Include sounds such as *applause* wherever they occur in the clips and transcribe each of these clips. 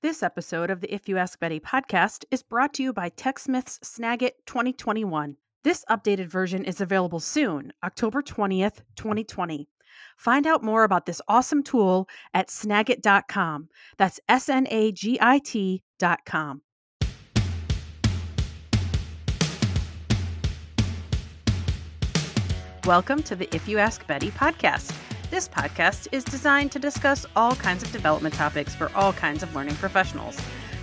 This episode of the If You Ask Betty podcast is brought to you by TechSmith's Snagit 2021. This updated version is available soon, October 20th, 2020. Find out more about this awesome tool at snagit.com. That's S N A G I T.com. Welcome to the If You Ask Betty podcast. This podcast is designed to discuss all kinds of development topics for all kinds of learning professionals.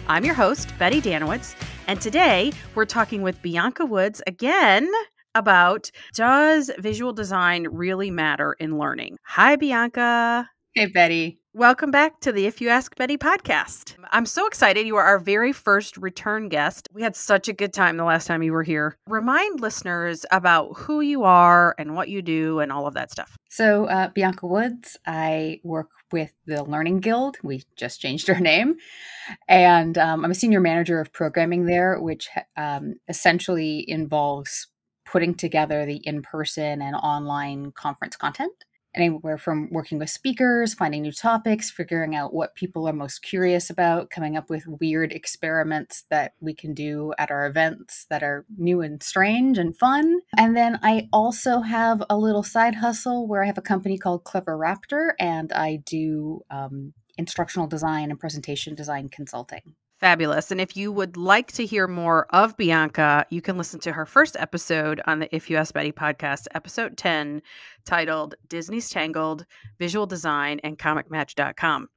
I'm your host, Betty Danowitz, and today we're talking with Bianca Woods again about Does visual design really matter in learning? Hi, Bianca. Hey, Betty. Welcome back to the If You Ask Betty podcast. I'm so excited. You are our very first return guest. We had such a good time the last time you were here. Remind listeners about who you are and what you do and all of that stuff. So, uh, Bianca Woods, I work with the Learning Guild. We just changed our name. And um, I'm a senior manager of programming there, which um, essentially involves putting together the in person and online conference content anywhere from working with speakers, finding new topics, figuring out what people are most curious about, coming up with weird experiments that we can do at our events that are new and strange and fun. And then I also have a little side hustle where I have a company called Clever Raptor and I do um, instructional design and presentation design consulting. Fabulous. And if you would like to hear more of Bianca, you can listen to her first episode on the If You Ask Betty podcast, episode 10, titled Disney's Tangled, Visual Design, and ComicMatch.com.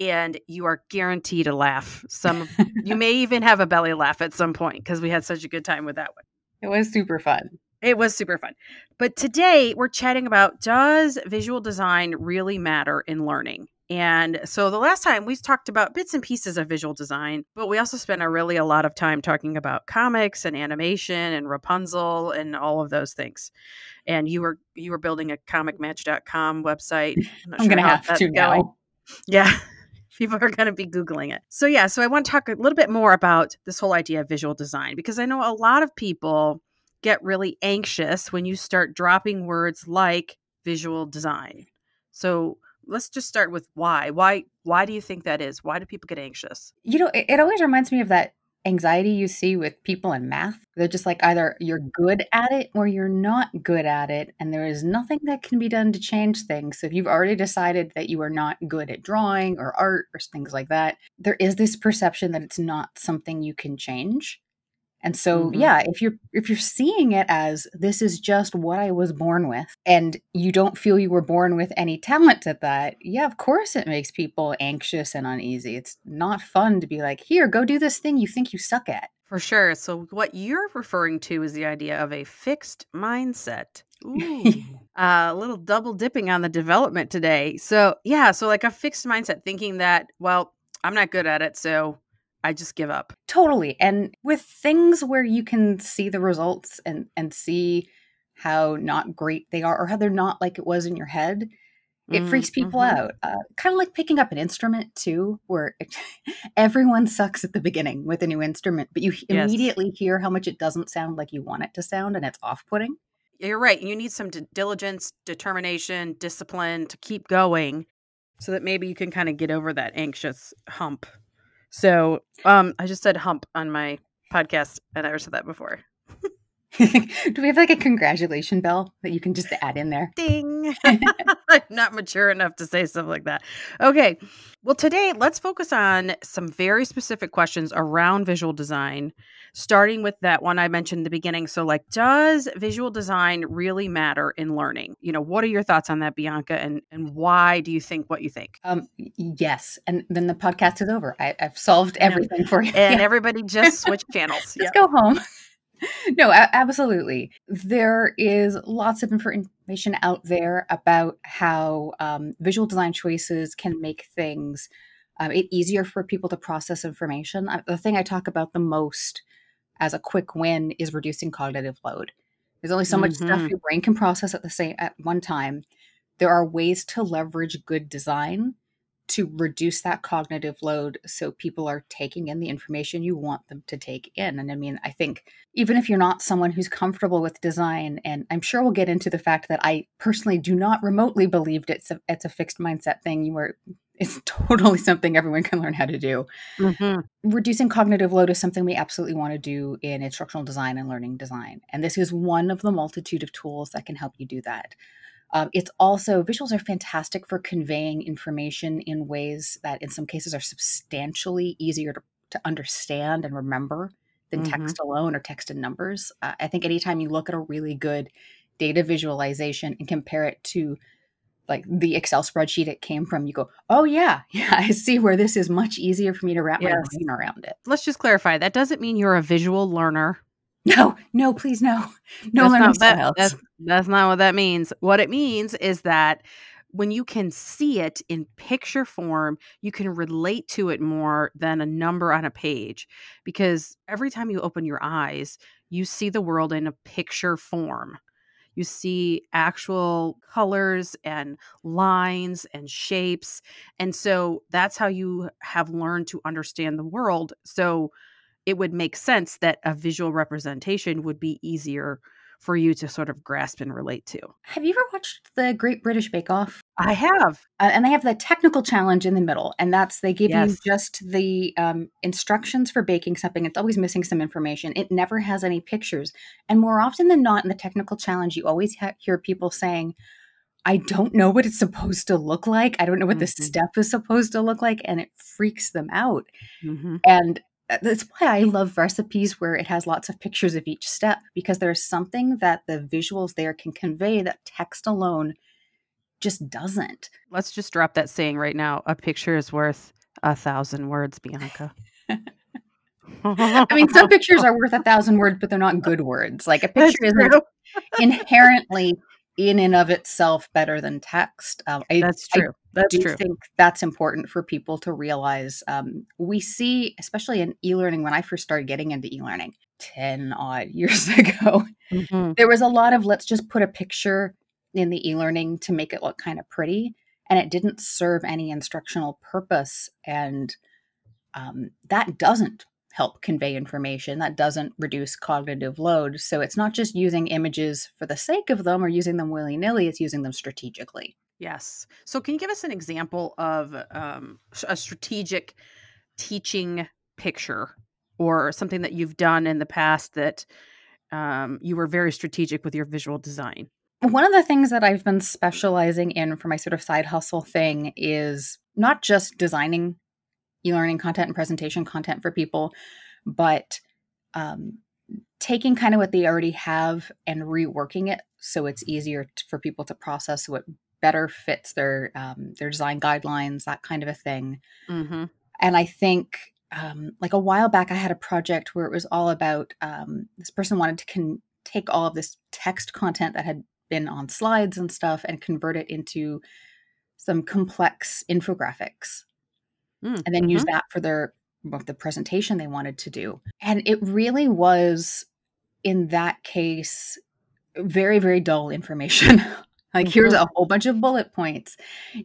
And you are guaranteed to laugh. Some *laughs* you may even have a belly laugh at some point because we had such a good time with that one. It was super fun. It was super fun. But today we're chatting about does visual design really matter in learning? And so the last time we talked about bits and pieces of visual design, but we also spent a really a lot of time talking about comics and animation and Rapunzel and all of those things. And you were you were building a comicmatch.com website. *laughs* I'm, I'm sure going to have to now. Going. *laughs* Yeah. *laughs* People are going to be Googling it. So, yeah, so I want to talk a little bit more about this whole idea of visual design because I know a lot of people get really anxious when you start dropping words like visual design. So, let's just start with why. Why why do you think that is? Why do people get anxious? You know, it, it always reminds me of that anxiety you see with people in math. They're just like either you're good at it or you're not good at it, and there is nothing that can be done to change things. So if you've already decided that you are not good at drawing or art or things like that, there is this perception that it's not something you can change. And so mm-hmm. yeah, if you're if you're seeing it as this is just what I was born with and you don't feel you were born with any talent at that, yeah, of course it makes people anxious and uneasy. It's not fun to be like, "Here, go do this thing you think you suck at." For sure. So what you're referring to is the idea of a fixed mindset. *laughs* Ooh, a little double dipping on the development today. So, yeah, so like a fixed mindset thinking that, well, I'm not good at it, so I just give up. Totally. And with things where you can see the results and and see how not great they are or how they're not like it was in your head, it mm, freaks people mm-hmm. out. Uh, kind of like picking up an instrument too, where it, *laughs* everyone sucks at the beginning with a new instrument, but you yes. immediately hear how much it doesn't sound like you want it to sound, and it's off-putting. You're right. You need some d- diligence, determination, discipline to keep going, so that maybe you can kind of get over that anxious hump. So um, I just said hump on my podcast. I never said that before. *laughs* Do we have like a congratulation bell that you can just add in there? Ding. *laughs* *laughs* I'm not mature enough to say stuff like that. Okay. Well, today let's focus on some very specific questions around visual design, starting with that one I mentioned in the beginning. So, like, does visual design really matter in learning? You know, what are your thoughts on that, Bianca? And and why do you think what you think? Um, yes. And then the podcast is over. I, have solved everything for you. And everybody just switch channels. Just yep. go home *laughs* no, a- absolutely. There is lots of information out there about how um, visual design choices can make things um, it easier for people to process information. I, the thing I talk about the most as a quick win is reducing cognitive load. There's only so much mm-hmm. stuff your brain can process at the same at one time. There are ways to leverage good design to reduce that cognitive load so people are taking in the information you want them to take in. And I mean, I think even if you're not someone who's comfortable with design, and I'm sure we'll get into the fact that I personally do not remotely believe it's a, it's a fixed mindset thing. You were it's *laughs* totally something everyone can learn how to do. Mm-hmm. Reducing cognitive load is something we absolutely want to do in instructional design and learning design. And this is one of the multitude of tools that can help you do that. Um, it's also, visuals are fantastic for conveying information in ways that, in some cases, are substantially easier to, to understand and remember than mm-hmm. text alone or text and numbers. Uh, I think anytime you look at a really good data visualization and compare it to like the Excel spreadsheet it came from, you go, oh yeah, *laughs* yeah, I see where this is much easier for me to wrap yes. my brain around it. Let's just clarify. That doesn't mean you're a visual learner. No, no, please, no, no that's not, that, that's, that's not what that means. What it means is that when you can see it in picture form, you can relate to it more than a number on a page. Because every time you open your eyes, you see the world in a picture form. You see actual colors and lines and shapes. And so that's how you have learned to understand the world. So it would make sense that a visual representation would be easier for you to sort of grasp and relate to. Have you ever watched the Great British Bake Off? I have. Uh, and they have the technical challenge in the middle. And that's they give yes. you just the um, instructions for baking something. It's always missing some information. It never has any pictures. And more often than not, in the technical challenge, you always ha- hear people saying, I don't know what it's supposed to look like. I don't know what mm-hmm. the step is supposed to look like. And it freaks them out. Mm-hmm. And Uh, that's why I love recipes where it has lots of pictures of each step because there's something that the visuals there can convey that text alone just doesn't. Let's just drop that saying right now. A picture is worth a thousand words, Bianca. *laughs* I mean, some pictures are worth a thousand words, but they're not good words. Like a *laughs* picture isn't inherently in and of itself better than text. Um, I, that's true. I that's do true. think that's important for people to realize. Um, we see, especially in e-learning, when I first started getting into e-learning 10 odd *laughs* years ago, mm-hmm. there was a lot of let's just put a picture in the e-learning to make it look kind of pretty. And it didn't serve any instructional purpose. And um, that doesn't help convey information that doesn't reduce cognitive load. So it's not just using images for the sake of them or using them willy nilly, it's using them strategically. Yes. So can you give us an example of um, a strategic teaching picture or something that you've done in the past that um, you were very strategic with your visual design? One of the things that I've been specializing in for my sort of side hustle thing is not just designing e-learning content and presentation content for people, but um, taking kind of what they already have and reworking it so it's easier t- for people to process, so it better fits their um, their design guidelines, that kind of a thing. Mm-hmm. And I think um, like a while back, I had a project where it was all about um, this person wanted to con- take all of this text content that had been on slides and stuff and convert it into some complex infographics mm, and then mm-hmm. use that for their the presentation they wanted to do. And it really was in that case very very dull information. *laughs* like mm-hmm. here's a whole bunch of bullet points.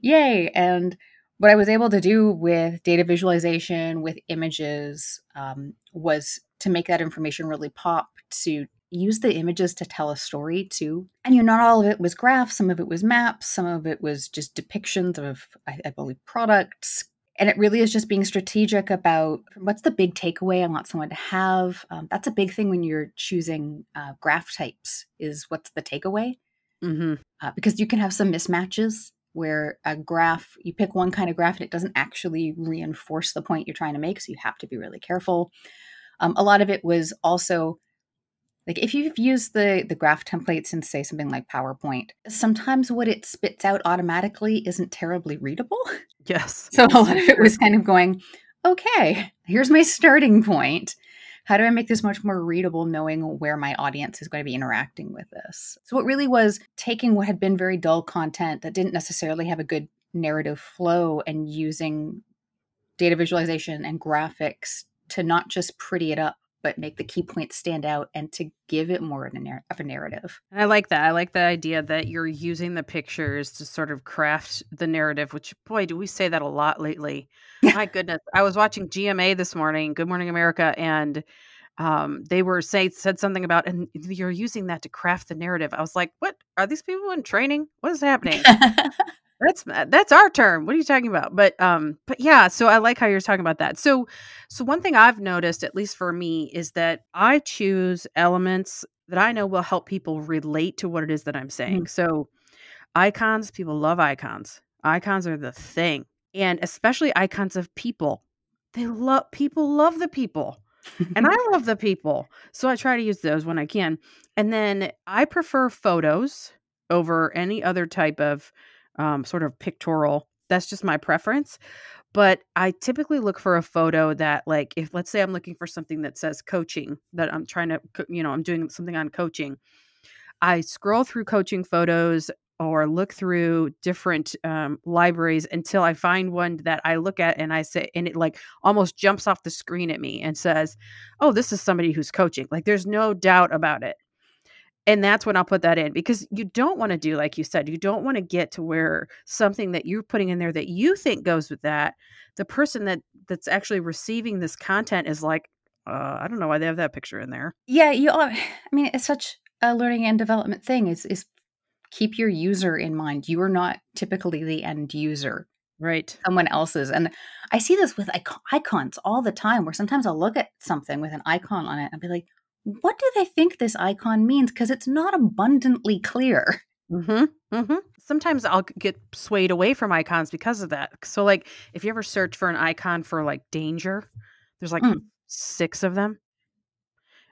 Yay. And what I was able to do with data visualization with images um, was to make that information really pop to use the images to tell a story too. And you know, not all of it was graphs, some of it was maps, some of it was just depictions of, I, I believe, products, and it really is just being strategic about what's the big takeaway I want someone to have. Um, that's a big thing when you're choosing uh, graph types is what's the takeaway? Mm-hmm. Uh, because you can have some mismatches where a graph, you pick one kind of graph and it doesn't actually reinforce the point you're trying to make. So you have to be really careful. Um, a lot of it was also like if you've used the the graph templates in say something like PowerPoint, sometimes what it spits out automatically isn't terribly readable. Yes. *laughs* So a lot of it was kind of going, okay, here's my starting point. How do I make this much more readable knowing where my audience is going to be interacting with this? So it really was taking what had been very dull content that didn't necessarily have a good narrative flow and using data visualization and graphics to not just pretty it up but make the key points stand out and to give it more of a, narr- of a narrative. I like that. I like the idea that you're using the pictures to sort of craft the narrative, which, boy, do we say that a lot lately. *laughs* My goodness. I was watching GMA this morning, Good Morning America, and um, they were say said something about and you're using that to craft the narrative. I was like, what are these people in training? What is happening? *laughs* that's that's our term. What are you talking about? But um, but yeah. So I like how you're talking about that. So so one thing I've noticed, at least for me, is that I choose elements that I know will help people relate to what it is that I'm saying. Mm. So icons, people love icons. Icons are the thing, and especially icons of people. They love people love the people and I love the people. So I try to use those when I can. And then I prefer photos over any other type of um, sort of pictorial. That's just my preference. But I typically look for a photo that, like, if let's say I'm looking for something that says coaching, that I'm trying to, you know, I'm doing something on coaching. I scroll through coaching photos or look through different um, libraries until I find one that I look at and I say, and it like almost jumps off the screen at me and says, Oh, this is somebody who's coaching. Like there's no doubt about it. And that's when I'll put that in because you don't want to do, like you said, you don't want to get to where something that you're putting in there that you think goes with that, the person that that's actually receiving this content is like, uh, I don't know why they have that picture in there. Yeah, you. Are. *sighs* I mean, it's such a learning and development thing. Is is keep your user in mind. You are not typically the end user. Right. Someone else's. And I see this with icons all the time where sometimes I'll look at something with an icon on it and be like, what do they think this icon means? Because it's not abundantly clear. Mm-hmm. Mm-hmm. Sometimes I'll get swayed away from icons because of that. So, like, if you ever search for an icon for like danger, there's like mm. six of them,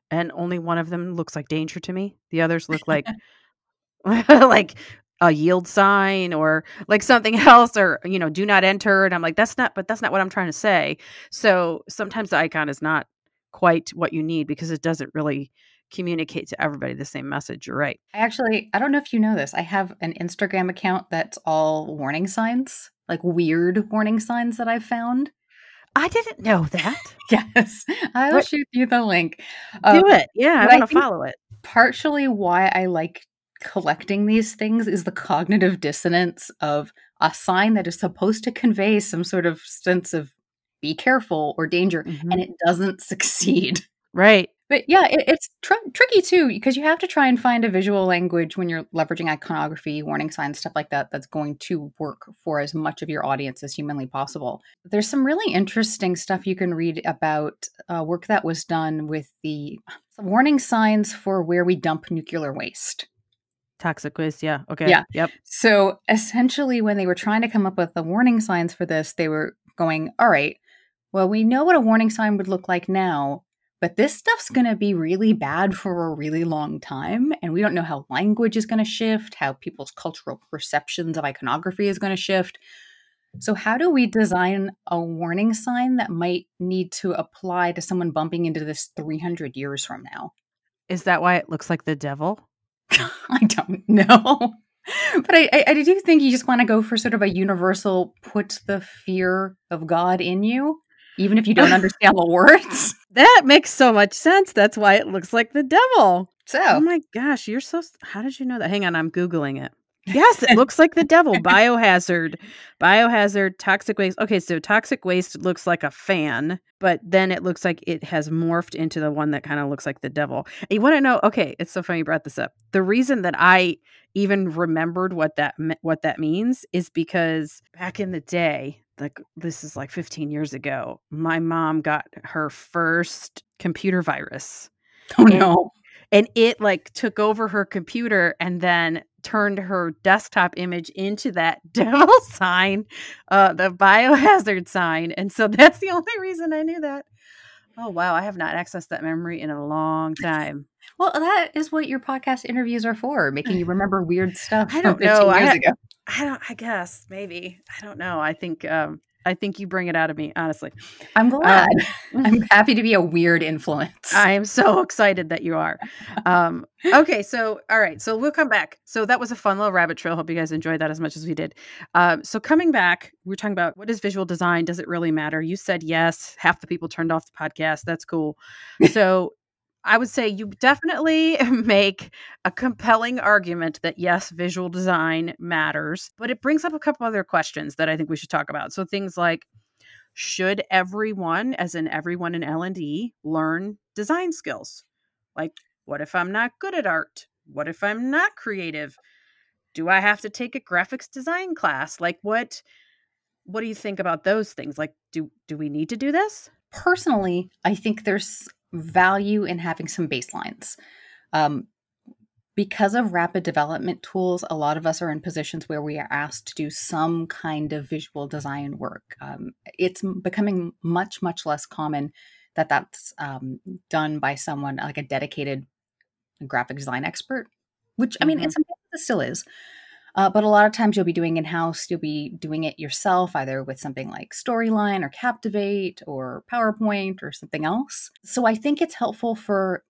and only one of them looks like danger to me. The others look like *laughs* *laughs* like a yield sign or like something *laughs* else or you know do not enter and i'm like that's not but that's not what i'm trying to say so sometimes the icon is not quite what you need because it doesn't really communicate to everybody the same message you're right i actually i don't know if you know this i have an instagram account that's all warning signs like weird warning signs that i've found I didn't know that. *laughs* yes, I'll what? shoot you the link. Do um, it. Yeah, I want to follow it. Partially why I like collecting these things is the cognitive dissonance of a sign that is supposed to convey some sort of sense of be careful or danger mm-hmm. and it doesn't *laughs* succeed right but yeah it, it's tr- tricky too because you have to try and find a visual language when you're leveraging iconography warning signs stuff like that that's going to work for as much of your audience as humanly possible there's some really interesting stuff you can read about uh, work that was done with the warning signs for where we dump nuclear waste Toxic waste, yeah. Okay. Yeah. Yep. So essentially, when they were trying to come up with the warning signs for this, they were going, all right, well, we know what a warning sign would look like now, but this stuff's going to be really bad for a really long time. And we don't know how language is going to shift, how people's cultural perceptions of iconography is going to shift. So, how do we design a warning sign that might need to apply to someone bumping into this 300 years from now? Is that why it looks like the devil? *laughs* I don't know. *laughs* But I, I, I do think you just want to go for sort of a universal put the fear of God in you, even if you don't understand the words. *laughs* That makes so much sense. That's why it looks like the devil. So, oh my gosh, you're so. How did you know that? Hang on, I'm Googling it. Yes, it looks like the devil. *laughs* Biohazard, biohazard, toxic waste. Okay, so toxic waste looks like a fan, but then it looks like it has morphed into the one that kind of looks like the devil. You want to know? Okay, it's so funny you brought this up. The reason that I even remembered what that what that means is because back in the day, like this is like 15 years ago, my mom got her first computer virus. Oh no and it like took over her computer and then turned her desktop image into that *laughs* devil sign, uh, the biohazard sign. And so that's the only reason I knew that. Oh wow, I have not accessed that memory in a long time. Well, that is what your podcast interviews are for, making you *sighs* remember weird stuff. I don't know. I, I, don't. I guess maybe. I don't know. I think um, I think you bring it out of me, honestly. I'm glad. Um, *laughs* I'm happy to be a weird influence. I am so excited that you are. Um, okay, so all right, so we'll come back. So that was a fun little rabbit trail. Hope you guys enjoyed that as much as we did. Um, so coming back, we're talking about what is visual design? Does it really matter? You said yes. Half the people turned off the podcast. That's cool. So I would say you definitely *laughs* make a compelling argument that yes, visual design matters, but it brings up a couple other questions that I think we should talk about. So things like should everyone, as in everyone in L&D, learn design skills? Like what if I'm not good at art? What if I'm not creative? Do I have to take a graphics design class? Like what what do you think about those things? Like do do we need to do this? Personally, I think there's value in having some baselines. Um, because of rapid development tools, a lot of us are in positions where we are asked to do some kind of visual design work. Um, it's becoming much, much less common that that's um, done by someone like a dedicated graphic design expert, which I mean, mm-hmm. it still is. Uh, but a lot of times you'll be doing in house, you'll be doing it yourself, either with something like Storyline or Captivate or PowerPoint or something else. So I think it's helpful for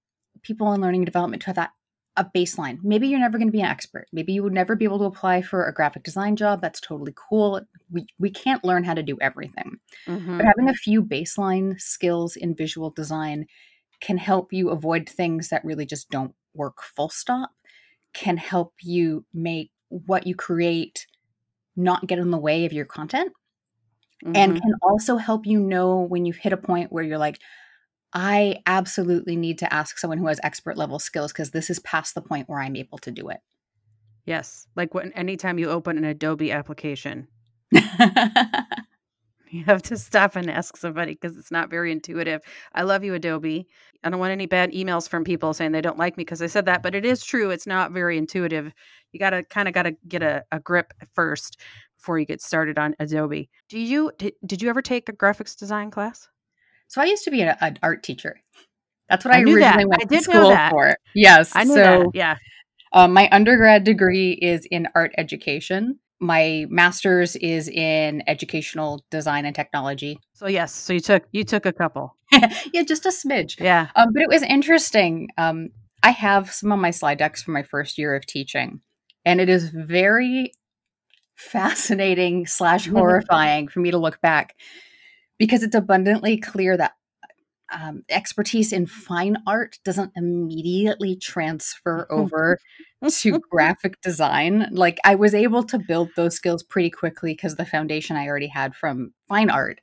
people in learning and development to have that a baseline. Maybe you're never going to be an expert. Maybe you would never be able to apply for a graphic design job. That's totally cool. We, we can't learn how to do everything. Mm-hmm. But having a few baseline skills in visual design can help you avoid things that really just don't work full stop, can help you make what you create not get in the way of your content mm-hmm. and can also help you know when you've hit a point where you're like i absolutely need to ask someone who has expert level skills because this is past the point where i'm able to do it yes like when anytime you open an adobe application *laughs* *laughs* You have to stop and ask somebody because it's not very intuitive. I love you, Adobe. I don't want any bad emails from people saying they don't like me because I said that, but it is true. It's not very intuitive. You got to kind of got to get a, a grip first before you get started on Adobe. Do you did, did you ever take a graphics design class? So I used to be an, an art teacher. That's what I, I originally that. went I to school for. Yes, I knew so, that. Yeah. Um, my undergrad degree is in art education my master's is in educational design and technology. So yes, so you took you took a couple. *laughs* yeah, just a smidge. Yeah. Um, but it was interesting. Um, I have some of my slide decks from my first year of teaching, and it is very fascinating slash *laughs* horrifying for me to look back because it's abundantly clear that um, expertise in fine art doesn't immediately transfer *laughs* over to *laughs* graphic design. Like I was able to build those skills pretty quickly because the foundation I already had from fine art.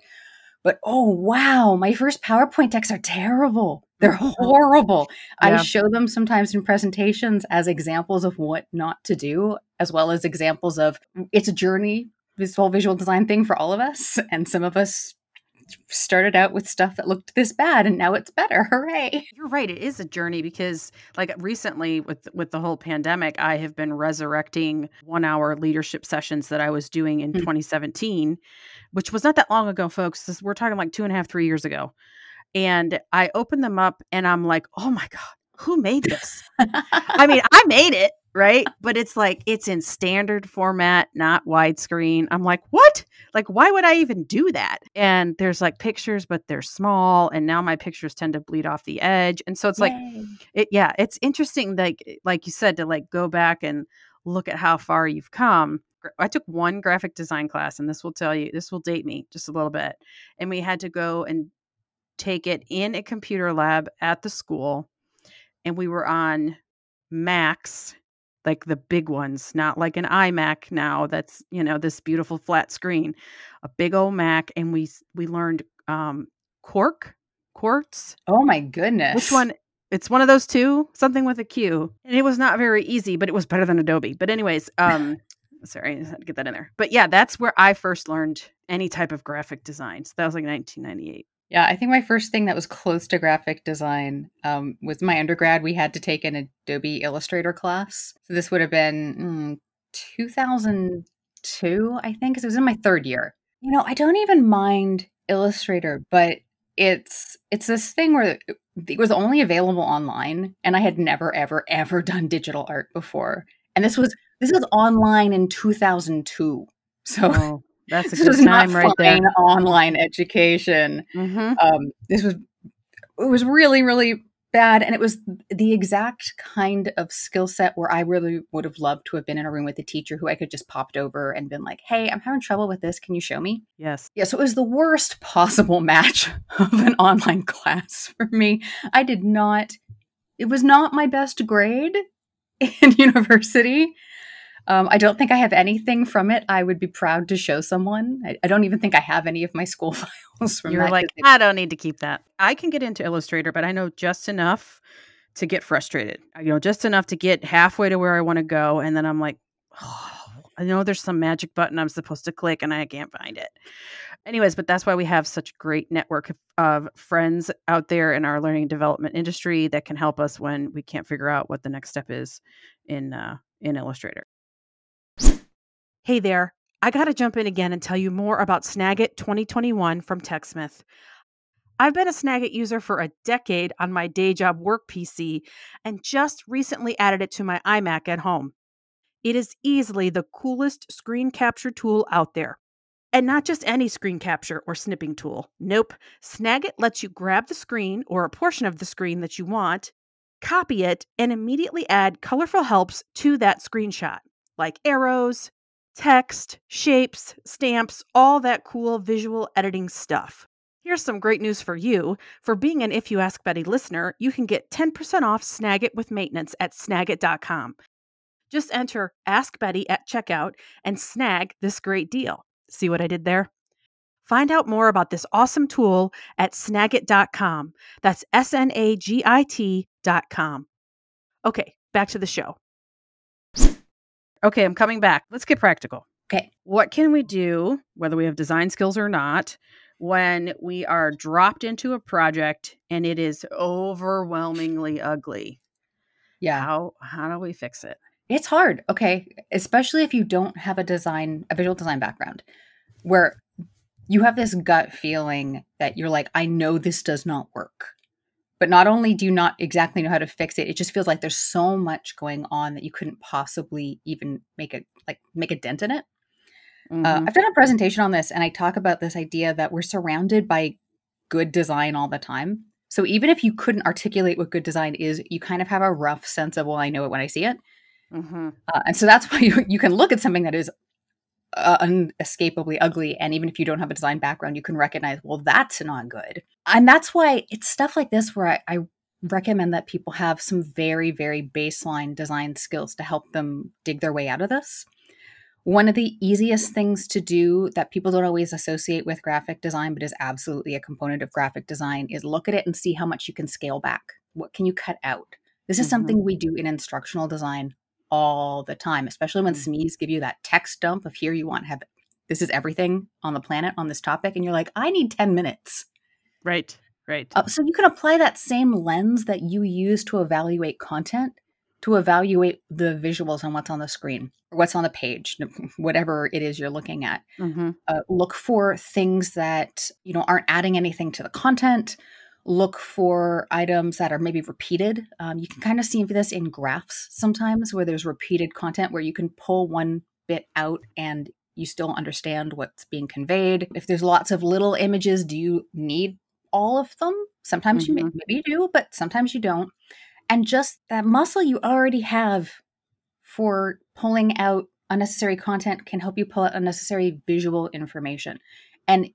But oh wow, my first PowerPoint decks are terrible. They're *laughs* horrible. Yeah. I show them sometimes in presentations as examples of what not to do, as well as examples of it's a journey, this whole visual design thing for all of us. And some of us started out with stuff that looked this bad and now it's better. *laughs* Hooray. You're right it is a journey because like recently with with the whole pandemic i have been resurrecting one hour leadership sessions that i was doing in mm-hmm. 2017 which was not that long ago folks. This, we're talking like two and a half three years ago. And i opened them up and i'm like oh my god who made this? *laughs* I mean i made it right? But it's like it's in standard format, not widescreen. I'm like, what? Like, why would I even do that? And there's like pictures, but they're small, and now my pictures tend to bleed off the edge, and so it's Yay. like, it yeah, it's interesting. Like like you said, to like go back and look at how far you've come. I took one graphic design class, and this will tell you, this will date me just a little bit. And we had to go and take it in a computer lab at the school, and we were on Macs like the big ones, not like an iMac now that's, you know, this beautiful flat screen, a big old Mac. And we, we learned um, Quark, Quartz. Oh my goodness. Which one? It's one of those two, something with a Q. And it was not very easy, but it was better than Adobe. But, anyways, um, *laughs* sorry, I had to get that in there. But yeah, that's where I first learned any type of graphic design. So that was like 1998. Yeah, I think my first thing that was close to graphic design um, was my undergrad. We had to take an Adobe Illustrator class. So this would have been mm, 2002, I think, because it was in my third year. You know, I don't even mind Illustrator, but it's it's this thing where it was only available online, and I had never, ever, ever done digital art before. And this was this was online in 2002. So. Oh That's a this good time right there. online education. hmm Um, this was it was really really bad, and it was the exact kind of skill set where I really would have loved to have been in a room with a teacher who I could just popped over and been like, "Hey, I'm having trouble with this. Can you show me?" Yes. Yeah, so it was the worst *laughs* possible match of an online class *laughs* for me. I did not, it was not my best grade in *laughs* university. Um, I don't think I have anything from it. I would be proud to show someone. I, I don't even think I have any of my *laughs* school files from You're like, I don't need to keep that. I can get into Illustrator, but I know just enough to get frustrated. You know, just enough to get halfway to where I want to go. And then I'm like, oh, I know there's some magic button I'm supposed to click and I can't find it. Anyways, but that's why we have such a great network of, of friends out there in our learning and development industry that can help us when we can't figure out what the next step is in uh, in Illustrator. Hey there. I got to jump in again and tell you more about Snagit 2021 from TechSmith. I've been a Snagit user for a decade on my day job work PC and just recently added it to my iMac at home. It is easily the coolest screen capture tool out there. And not just any screen capture or snipping tool. Nope. Snagit lets you grab the screen or a portion of the screen that you want, copy it, and immediately add colorful helps to that screenshot, like arrows, text, shapes, stamps, all that cool visual editing stuff. Here's some great news for you. For being an If You Ask Betty listener, you can get 10% off Snagit with maintenance at snagit.com. Just enter Ask Betty at checkout and snag this great deal. See what I did there? Find out more about this awesome tool at snagit.com. That's S N A G I T.com. Okay, back to the show. Okay, I'm coming back. Let's get practical. okay. What can we do, whether we have design skills or not, when we are dropped into a project and it is overwhelmingly ugly? Yeah. How how do we fix it? It's hard, okay, especially if you don't have a design, a visual design background, where you have this gut feeling that you're like, I know this does not work. But not only do you not exactly know how to fix it, it just feels like there's so much going on that you couldn't possibly even make a like make a dent in it. Uh, Mhm. I've done a presentation on this, and I talk about this idea that we're surrounded by good design all the time. So even if you couldn't articulate what good design is, you kind of have a rough sense of, well, I know it when I see it. Mhm. Uh, and so that's *laughs* why you, you can look at something that is uh, unescapably ugly. And even if you don't have a design background, you can recognize, well, that's not good. And that's why it's stuff like this where I, I recommend that people have some very, very baseline design skills to help them dig their way out of this. One of the easiest things to do that people don't always associate with graphic design, but is absolutely a component of graphic design, is look at it and see how much you can scale back. What can you cut out? This is Mhm. something we do in instructional design all the time, especially when Mm. SMEs give you that text dump of here you want to have this is everything on the planet on this topic, and you're like, I need 10 minutes. Right. Right. Uh, so you can apply that same lens that you use to evaluate content to evaluate the visuals on what's on the screen or what's on the page, whatever it is you're looking at. hmm Uh, look for things that you know aren't adding anything to the content. Look for items that are maybe repeated. Um, you can kind of see this in graphs sometimes, where there's repeated content where you can pull one bit out and you still understand what's being conveyed. If there's lots of little images, do you need all of them? Sometimes you may, Mhm. maybe you do, but sometimes you don't. And just that muscle you already have for pulling out unnecessary content can help you pull out unnecessary visual information. And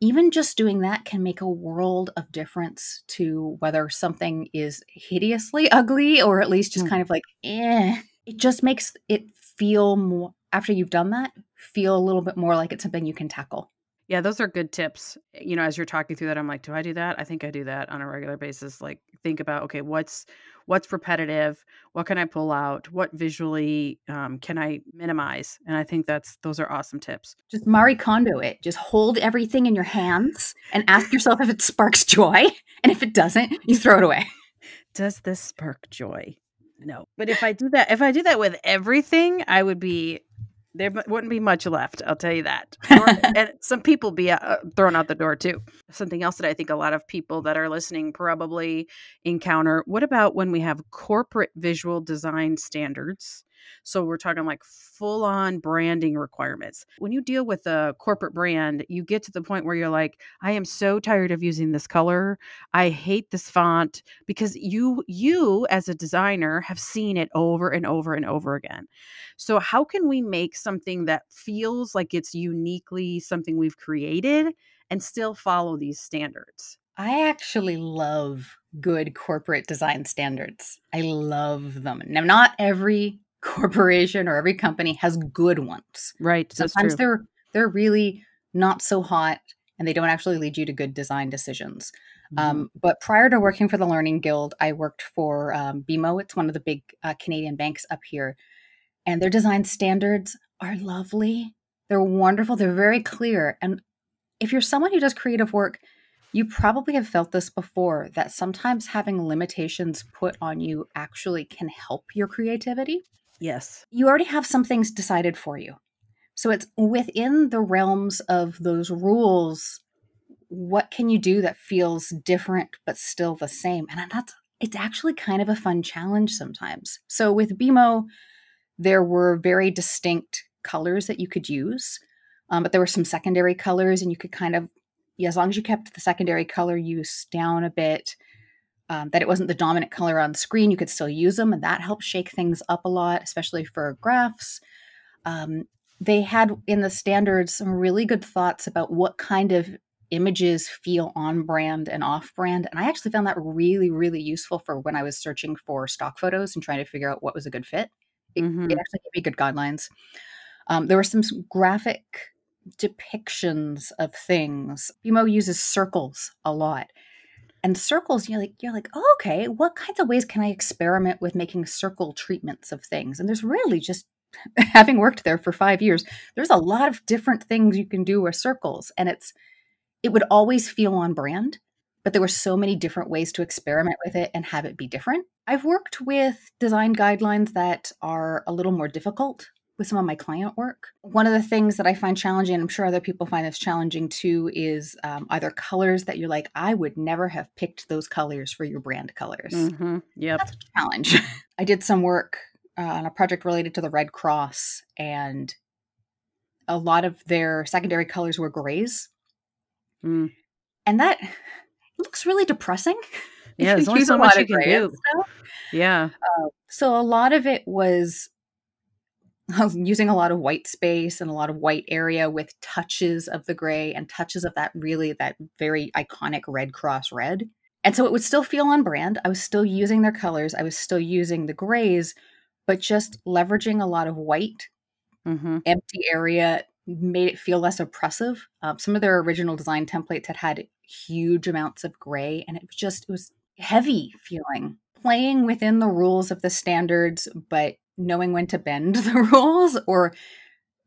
even just doing that can make a world of difference to whether something is hideously *laughs* ugly or at least just Mm. kind of like, eh. It just makes it feel more, after you've done that, feel a little bit more like it's something you can tackle. Yeah, those are good tips. You know, as you're talking through that, I'm like, do I do that? I think I do that on a regular basis. Like, think about okay, what's what's repetitive? What can I pull out? What visually um, can I minimize? And I think that's those are awesome tips. Just Marie Kondo it. Just hold everything in your hands and ask yourself if it sparks joy. *laughs* And if it doesn't, you throw it away. Does this spark joy? No, but if I do that, if I do that with everything, I would be there wouldn't be much left. I'll tell you that. *laughs* And some people be uh, thrown out the door too. Something else that I think a lot of people that are listening probably encounter. What about when we have corporate visual design standards So we're talking like full on branding requirements. When you deal with a corporate brand, you get to the point where you're like, I am so tired of using this color. I hate this font because you you as a designer have seen it over and over and over again. So how can we make something that feels like it's uniquely something we've created and still follow these standards? I actually love good corporate design standards. I love them. Now, not every corporation or every company has good ones. Right. Sometimes they're they're really not so hot and they don't actually lead you to good design decisions. Mm-hmm. Um, but prior to working for the Learning Guild, I worked for um, BMO. It's one of the big uh, Canadian banks up here, and their design standards are lovely. They're wonderful. They're very clear. And if you're someone who does creative work, you probably have felt this before that sometimes having limitations put on you actually can help your creativity. Yes. You already have some things decided for you. So it's within the realms of those rules. What can you do that feels different but still the same? And that's it's actually kind of a fun challenge sometimes. So with BMO, there were very distinct colors that you could use, um, but there were some secondary colors, and you could kind of yeah, as long as you kept the secondary color use down a bit, um, that it wasn't the dominant color on the screen, you could still use them, and that helped shake things up a lot, especially for graphs. Um, they had in the standards some really good thoughts about what kind of images feel on brand and off brand. And I actually found that really, really useful for when I was searching for stock photos and trying to figure out what was a good fit. It, mm-hmm. it actually gave me good guidelines. Um, there were some graphic depictions of things. BMO uses circles a lot. And circles, you're like, you're like, oh, okay, what kinds of ways can I experiment with making circle treatments of things? And there's really just *laughs* having worked there for five years, there's a lot of different things you can do with circles. And it's it would always feel on brand, but there were so many different ways to experiment with it and have it be different. I've worked with design guidelines that are a little more difficult with some of my client work. One of the things that I find challenging, I'm sure other people find this challenging too, is um, either colors that you're like, I would never have picked those colors for your brand colors. Mm-hmm. Yep. That's a challenge. *laughs* I did some work uh, on a project related to the Red Cross, and a lot of their secondary colors were grays. Mm. And that looks really depressing. *laughs* Yeah, there's only so much you can do. Yeah. Uh, so a lot of it was using a lot of white space and a lot of white area with touches of the gray and touches of that really that very iconic red cross red. And so it would still feel on brand. I was still using their colors. I was still using the grays but just leveraging a lot of white mm-hmm. empty area made it feel less oppressive. Um, some of their original design templates had had huge amounts of gray and it was just it was heavy feeling. Playing within the rules of the standards but knowing when to bend *laughs* the rules or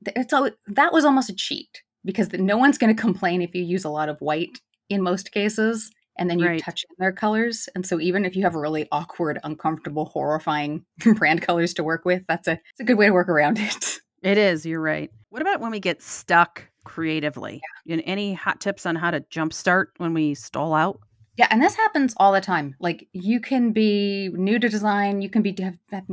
it's all, that was almost a cheat because no one's going to complain if you use a lot of white in most cases and then you right. touch in their colors and so even if you have really awkward uncomfortable horrifying *laughs* brand colors to work with that's a, it's a good way to work around it it is you're right what about when we get stuck creatively yeah. any hot tips on how to jumpstart when we stall out yeah, and this happens all the time. Like you can be new to design, you can be have, have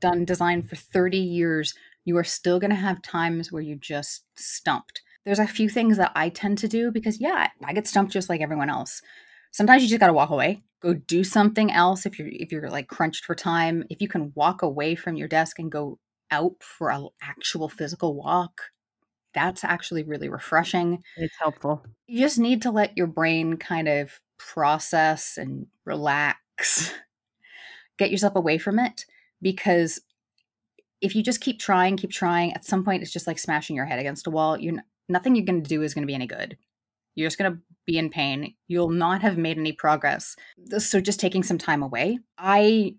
done design for 30 years, you are still going to have times where you just stumped. There's a few things that I tend to do because, yeah, I get stumped just like everyone else. Sometimes you just got to walk away, go do something else if you're if you're like crunched for time. If you can walk away from your desk and go out for an actual physical walk, that's actually really refreshing. It's helpful. You just need to let your brain kind of process and relax. *laughs* Get yourself away from it because if you just keep trying, keep trying, at some point it's just like smashing your head against a wall. You nothing you're going to do is going to be any good. You're just going to be in pain. You'll not have made any progress. So just taking some time away. I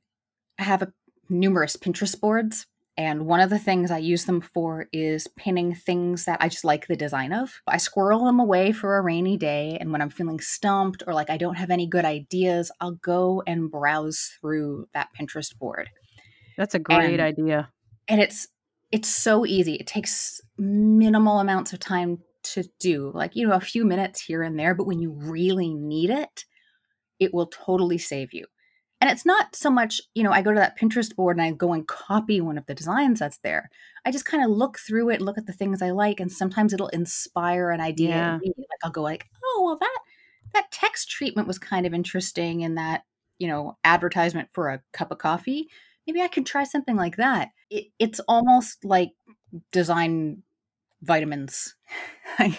have a, numerous Pinterest boards and one of the things I use them for is pinning things that I just like the design of. I squirrel them away for a rainy day. And when I'm feeling stumped or like I don't have any good ideas, I'll go and browse through that Pinterest board. That's a great and, idea. And it's it's so easy. It takes minimal amounts of time to do, like, you know, a few minutes here and there, but when you really need it, it will totally save you. And it's not so much, you know, I go to that Pinterest board and I go and copy one of the designs that's there. I just kind of look through it, look at the things I like, and sometimes it'll inspire an idea. Yeah. in. Like I'll go like, oh well that that text treatment was kind of interesting in that, you know, advertisement for a cup of coffee. Maybe I could try something like that. It, it's almost like design vitamins. *laughs*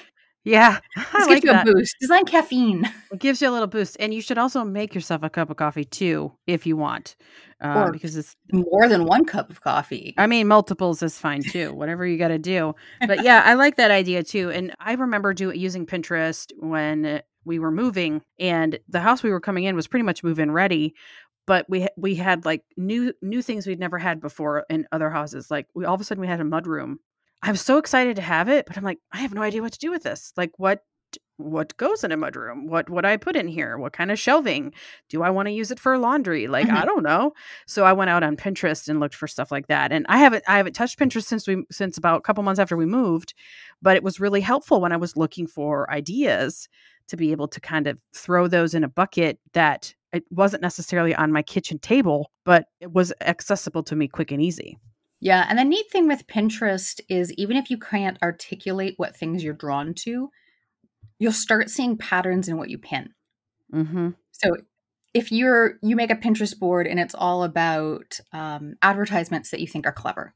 Yeah. *laughs* I This like gives you that. a boost. Design caffeine. It gives you a little boost. And you should also make yourself a cup of coffee too, if you want. Uh, Or- because it's More than one cup of coffee. I mean, multiples is fine too. Whatever you got to do. But yeah, I like that idea too. And I remember do using Pinterest when we were moving, and the house we were coming in was pretty much move-in ready. But we we had like new new things we'd never had before in other houses. Like we all of a sudden we had a mud room. I was so excited to have it, but I'm like, I have no idea what to do with this. Like what what goes in a mud room? What what I put in here? What kind of shelving? Do I want to use it for laundry? Like I Mhm. don't know. So I went out on Pinterest and looked for stuff like that. And I haven't I haven't touched Pinterest since we since about a couple months after we moved, but it was really helpful when I was looking for ideas to be able to kind of throw those in a bucket that it wasn't necessarily on my kitchen table, but it was accessible to me quick and easy. Yeah, and the neat thing with Pinterest is even if you can't articulate what things you're drawn to, you'll start seeing patterns in what you pin. Mm-hmm. So if you're you make a Pinterest board and it's all about um, advertisements that you think are clever,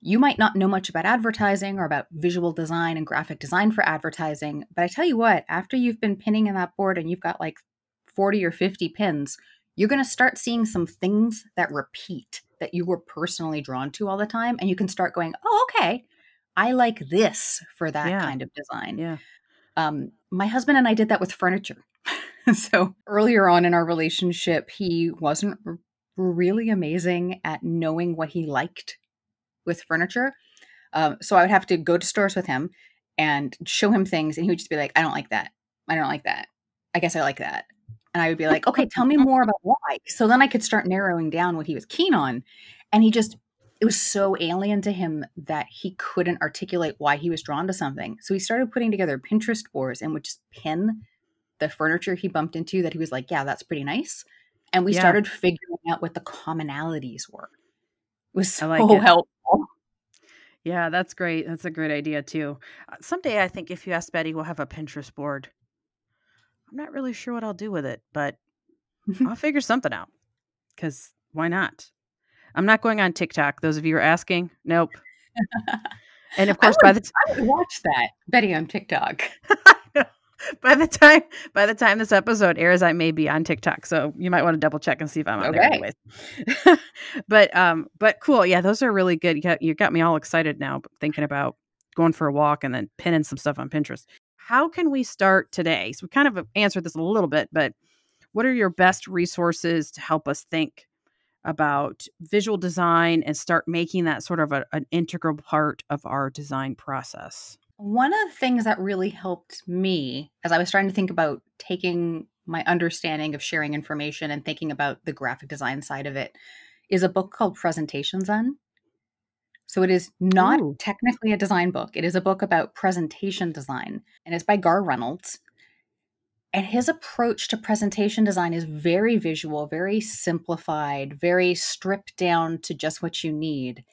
you might not know much about advertising or about visual design and graphic design for advertising. But I tell you what, after you've been pinning in that board and you've got like 40 or 50 pins, you're going to start seeing some things that repeat that you were personally drawn to all the time. And you can start going, oh, okay, I like this for that Yeah. kind of design Yeah. um, my husband and I did that with furniture. *laughs* so earlier on in our relationship, he wasn't r- really amazing at knowing what he liked with furniture. Um, so I would have to go to stores with him and show him things, and he would just be like, "I don't like that. I don't like that. I guess I like that." And I would be like, "Okay, tell me *laughs* more about why." So then I could start narrowing down what he was keen on, and he just it was so alien to him that he couldn't articulate why he was drawn to something. So he started putting together Pinterest boards and would just pin the furniture he bumped into that he was like, yeah, that's pretty nice. And we Yeah. started figuring out what the commonalities were. It was so like it. helpful. Yeah, that's great. That's a great idea too. Uh, Someday I think if you ask Betty, we'll have a Pinterest board. I'm not really sure what I'll do with it, but *laughs* I'll figure something out. Cuz why not? I'm not going on TikTok. Those of you who are asking, nope. And of course, by the time I would watch that. Betty on TikTok. *laughs* by the time by the time this episode airs, I may be on TikTok, so you might want to double check and see if I'm on there. Okay. Anyways, *laughs* but um, but cool, yeah, those are really good. You got you got me all excited now, thinking about going for a walk and then pinning some stuff on Pinterest. How can we start today? So we kind of answered this a little bit, but what are your best resources to help us think about visual design and start making that sort of a, an integral part of our design process? One of the things that really helped me as I was starting to think about taking my understanding of sharing information and thinking about the graphic design side of it is a book called Presentation Zen. So it is not Ooh. technically a design book. It is a book about presentation design and it's by Garr Reynolds. And his approach to presentation design is very visual, very simplified, very stripped down to just what you need.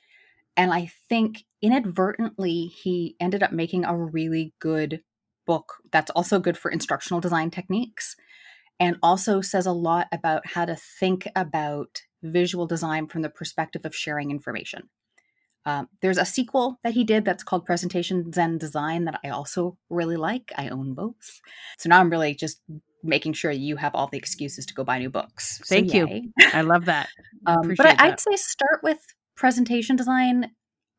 And I think inadvertently, he ended up making a really good book that's also good for instructional design techniques and also says a lot about how to think about visual design from the perspective of sharing information. Um, there's a sequel that he did that's called Presentation Zen Design that I also really like. I own both. So now I'm really just making sure you have all the excuses to go buy new books. So Thank you. I love that. *laughs* Um, but I. I'd say start with presentation design.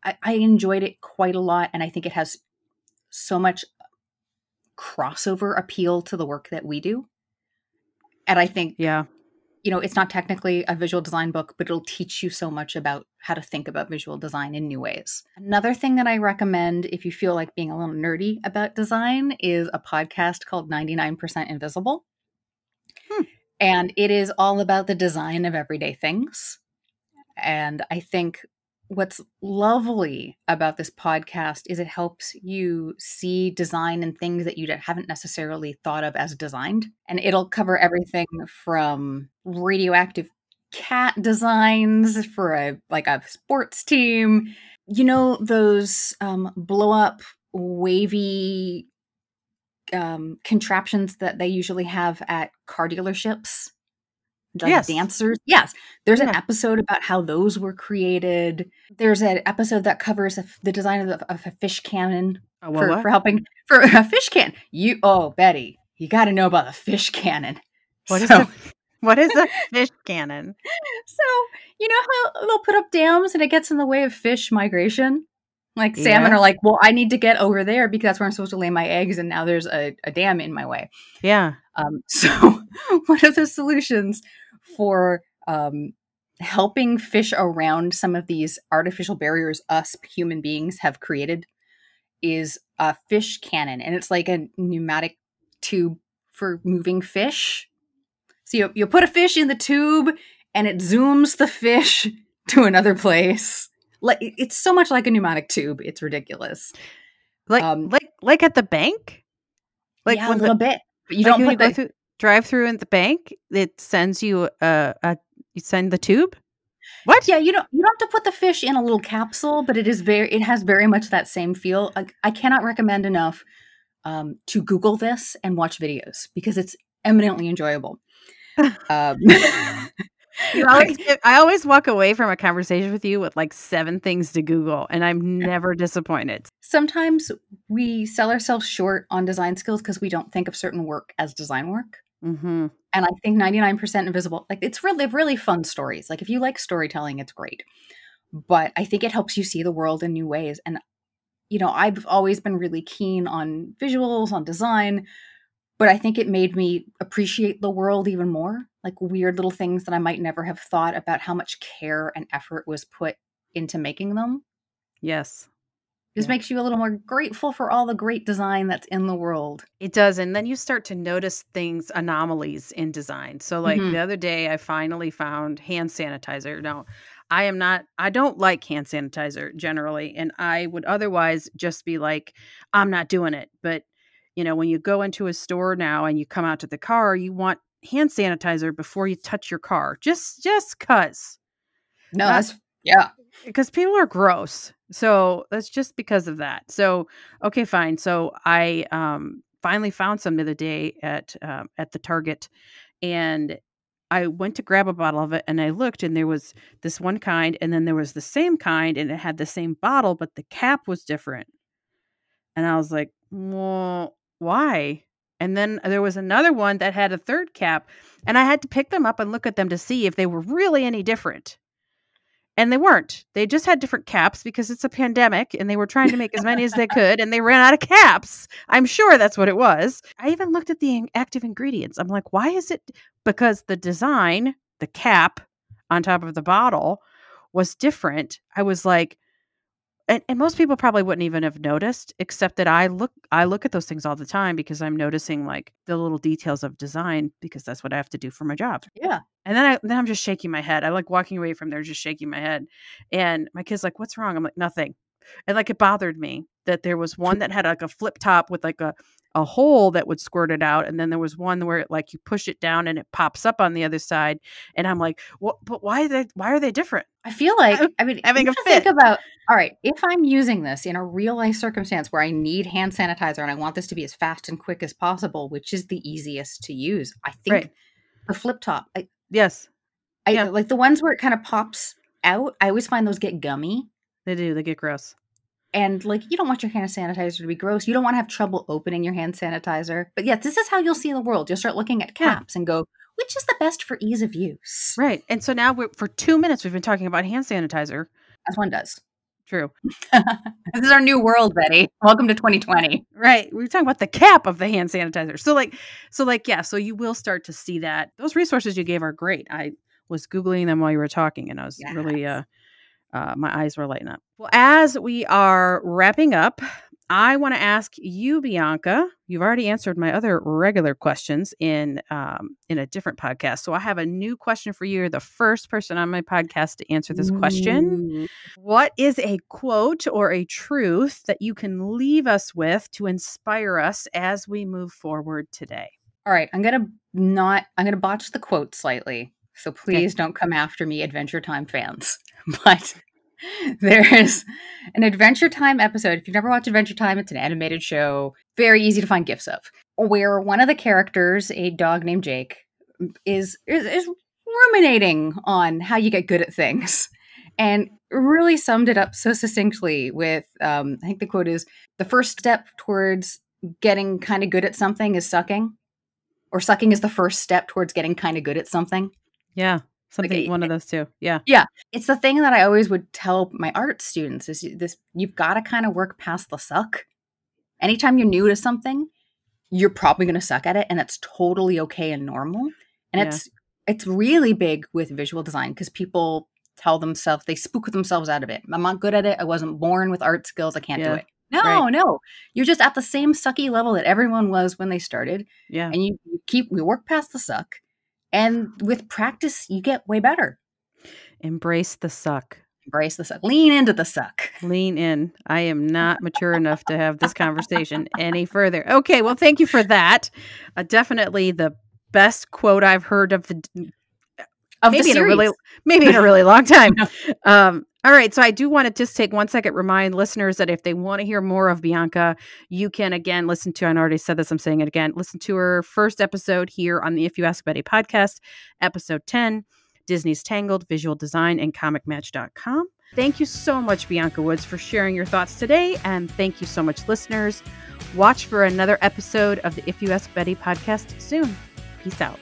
I, I enjoyed it quite a lot, and I think it has so much crossover appeal to the work that we do. And I think, Yeah. You know, it's not technically a visual design book, but it'll teach you so much about how to think about visual design in new ways. Another thing that I recommend if you feel like being a little nerdy about design is a podcast called 99% Invisible. Hmm. And it is all about the design of everyday things. And I think what's lovely about this podcast is it helps you see design and things that you haven't necessarily thought of as designed. And it'll cover everything from radioactive cat designs for a like a sports team. You know those um, blow up wavy um, contraptions that they usually have at car dealerships like Yes. dancers. Yes, there's an episode about how those were created. There's an episode that covers a the design of, the, of a fish cannon Oh, well, for, what? for helping for *laughs* a fish can. You oh Betty, you got to know about the fish cannon. What is so, a what is a fish cannon? *laughs* so you know how they'll put up dams and it gets in the way of fish migration. Like salmon are like, well, I need to get over there because that's where I'm supposed to lay my eggs, and now there's a, a dam in my way. Yeah. Um, *laughs* so, one of the solutions for um, helping fish around some of these artificial barriers us human beings have created is a fish cannon, and it's like a pneumatic tube for moving fish. So you you put a fish in the tube, and it zooms the fish *laughs* to another place. Like it's so much like a pneumatic tube. It's ridiculous. Like Um, like like at the bank? Like yeah, a when the- bit. But you like don't put you go the through drive through at the bank, it sends you a, a you send the tube? What? Yeah, you don't you don't have to put the fish in a little capsule, but it is very it has very much that same feel. I, I cannot recommend enough um, to Google this and watch videos because it's eminently enjoyable. Um, *laughs* You *laughs* always get- I always walk away from a conversation with you with like seven things to Google, and I'm never disappointed. sometimes we sell ourselves short on design skills because we don't think of certain work as design work. Hmm And I think 99% invisible, like it's really, really fun stories. Like if you like storytelling, it's great. But I think it helps you see the world in new ways. And, you know, I've always been really keen on visuals, on design, but I think it made me appreciate the world even more. Like weird little things that I might never have thought about how much care and effort was put into making them. Yes, Just Yeah. makes you a little more grateful for all the great design that's in the world. it does. And then you start to notice things, anomalies in design. So, like Mhm. the other day, I finally found hand sanitizer. Now, I am not, I don't like hand sanitizer generally. And I would otherwise just be like, I'm not doing it. But, you know, when you go into a store now and you come out to the car, you want hand sanitizer before you touch your car. Just, just cuz. No, Uh, that's, yeah. because people are gross. So that's just because of that. So okay, fine. So I um finally found some the other day at um, at the Target, and I went to grab a bottle of it, and I looked, and there was this one kind, and then there was the same kind, and it had the same bottle, but the cap was different. And I was like, well, why? And then there was another one that had a third cap, and I had to pick them up and look at them to see if they were really any different and they weren't. They just had different caps because it's a pandemic and they were trying to make as many as they *laughs* could and they ran out of caps. I'm sure that's what it was. I even looked at the active ingredients. I'm like, why is it? Because the design, the cap on top of the bottle was different. I was like, and, and most people probably wouldn't even have noticed, except that I look I look at those things all the time because I'm noticing like the little details of design because that's what I have to do for my job. Yeah. And then I then I'm just shaking my head. I like walking away from there just shaking my head. And my kid's like, "What's wrong?" I'm like, "Nothing." And like it bothered me that there was one *laughs* that had like a flip top with like a a hole that would squirt it out, and then there was one where it, like you push it down and it pops up on the other side. And I'm like, "What? But why are they? Why are they different?" I feel like *laughs* I mean Having a to think about all right, if I'm using this in a real life circumstance where I need hand sanitizer and I want this to be as fast and quick as possible, which is the easiest to use, I think Right. the flip top. I, Yes, I Yeah. like the ones where it kind of pops out. I always find those get gummy. they do. They get gross. And like you don't want your hand sanitizer to be gross. You don't want to have trouble opening your hand sanitizer. But yeah, this is how you'll see the world. You'll start looking at caps and go, which is the best for ease of use? Right. And so now we're, for two minutes we've been talking about hand sanitizer. As one does. True. *laughs* this is our new world, Betty. Welcome to 2020. Right. We were talking about the cap of the hand sanitizer. So like so like yeah, so you will start to see that. Those resources you gave are great. I was googling them while you were talking and I was really uh uh my eyes were lighting up. Well, as we are wrapping up, I want to ask you, Bianca. You've already answered my other regular questions in um, in a different podcast, so I have a new question for you. You're the first person on my podcast to answer this question. Ooh. What is a quote or a truth that you can leave us with to inspire us as we move forward today? All right, I'm gonna not. I'm gonna botch the quote slightly, so please don't come after me, Adventure Time fans. *laughs* But *laughs* there is an Adventure Time episode. If you've never watched Adventure Time, it's an animated show, very easy to find gifs of, where one of the characters, a dog named Jake, is is, is ruminating on how you get good at things, *laughs* and really summed it up so succinctly with, um, I think the quote is, "The first step towards getting kind of good at something is sucking." Or sucking is the first step towards getting kind of good at something. Yeah, something Like, one of those two. Yeah, Yeah. it's the thing that I always would tell my art students is this you've got to kind of work past the suck. Anytime you're new to something, you're probably going to suck at it and that's totally okay and normal. And Yeah. it's it's really big with visual design because people tell themselves they spook themselves out of it. I'm not good at it. I wasn't born with art skills. I can't Yeah. do it. No, Right. no. You're just at the same sucky level that everyone was when they started yeah. and you, you keep we work past the suck and with practice you get way better. Embrace the suck. Embrace the suck. Lean into the suck. Lean in. I am not mature enough to have this conversation *laughs* any further. Okay, well, thank you for that. Uh, definitely the best quote I've heard of the Of maybe the in a really maybe in a really long time. *laughs* Um, all right, so I do want to just take one second remind listeners that if they want to hear more of Bianca, you can again listen to. I already said this. I'm saying it again. Listen to her first episode here on the If You Ask Betty podcast, episode 10, Disney's Tangled, Visual Design, and ComicMatch.com. Thank you so much, Bianca Woods, for sharing your thoughts today, and thank you so much, listeners. Watch for another episode of the If You Ask Betty podcast soon. Peace out.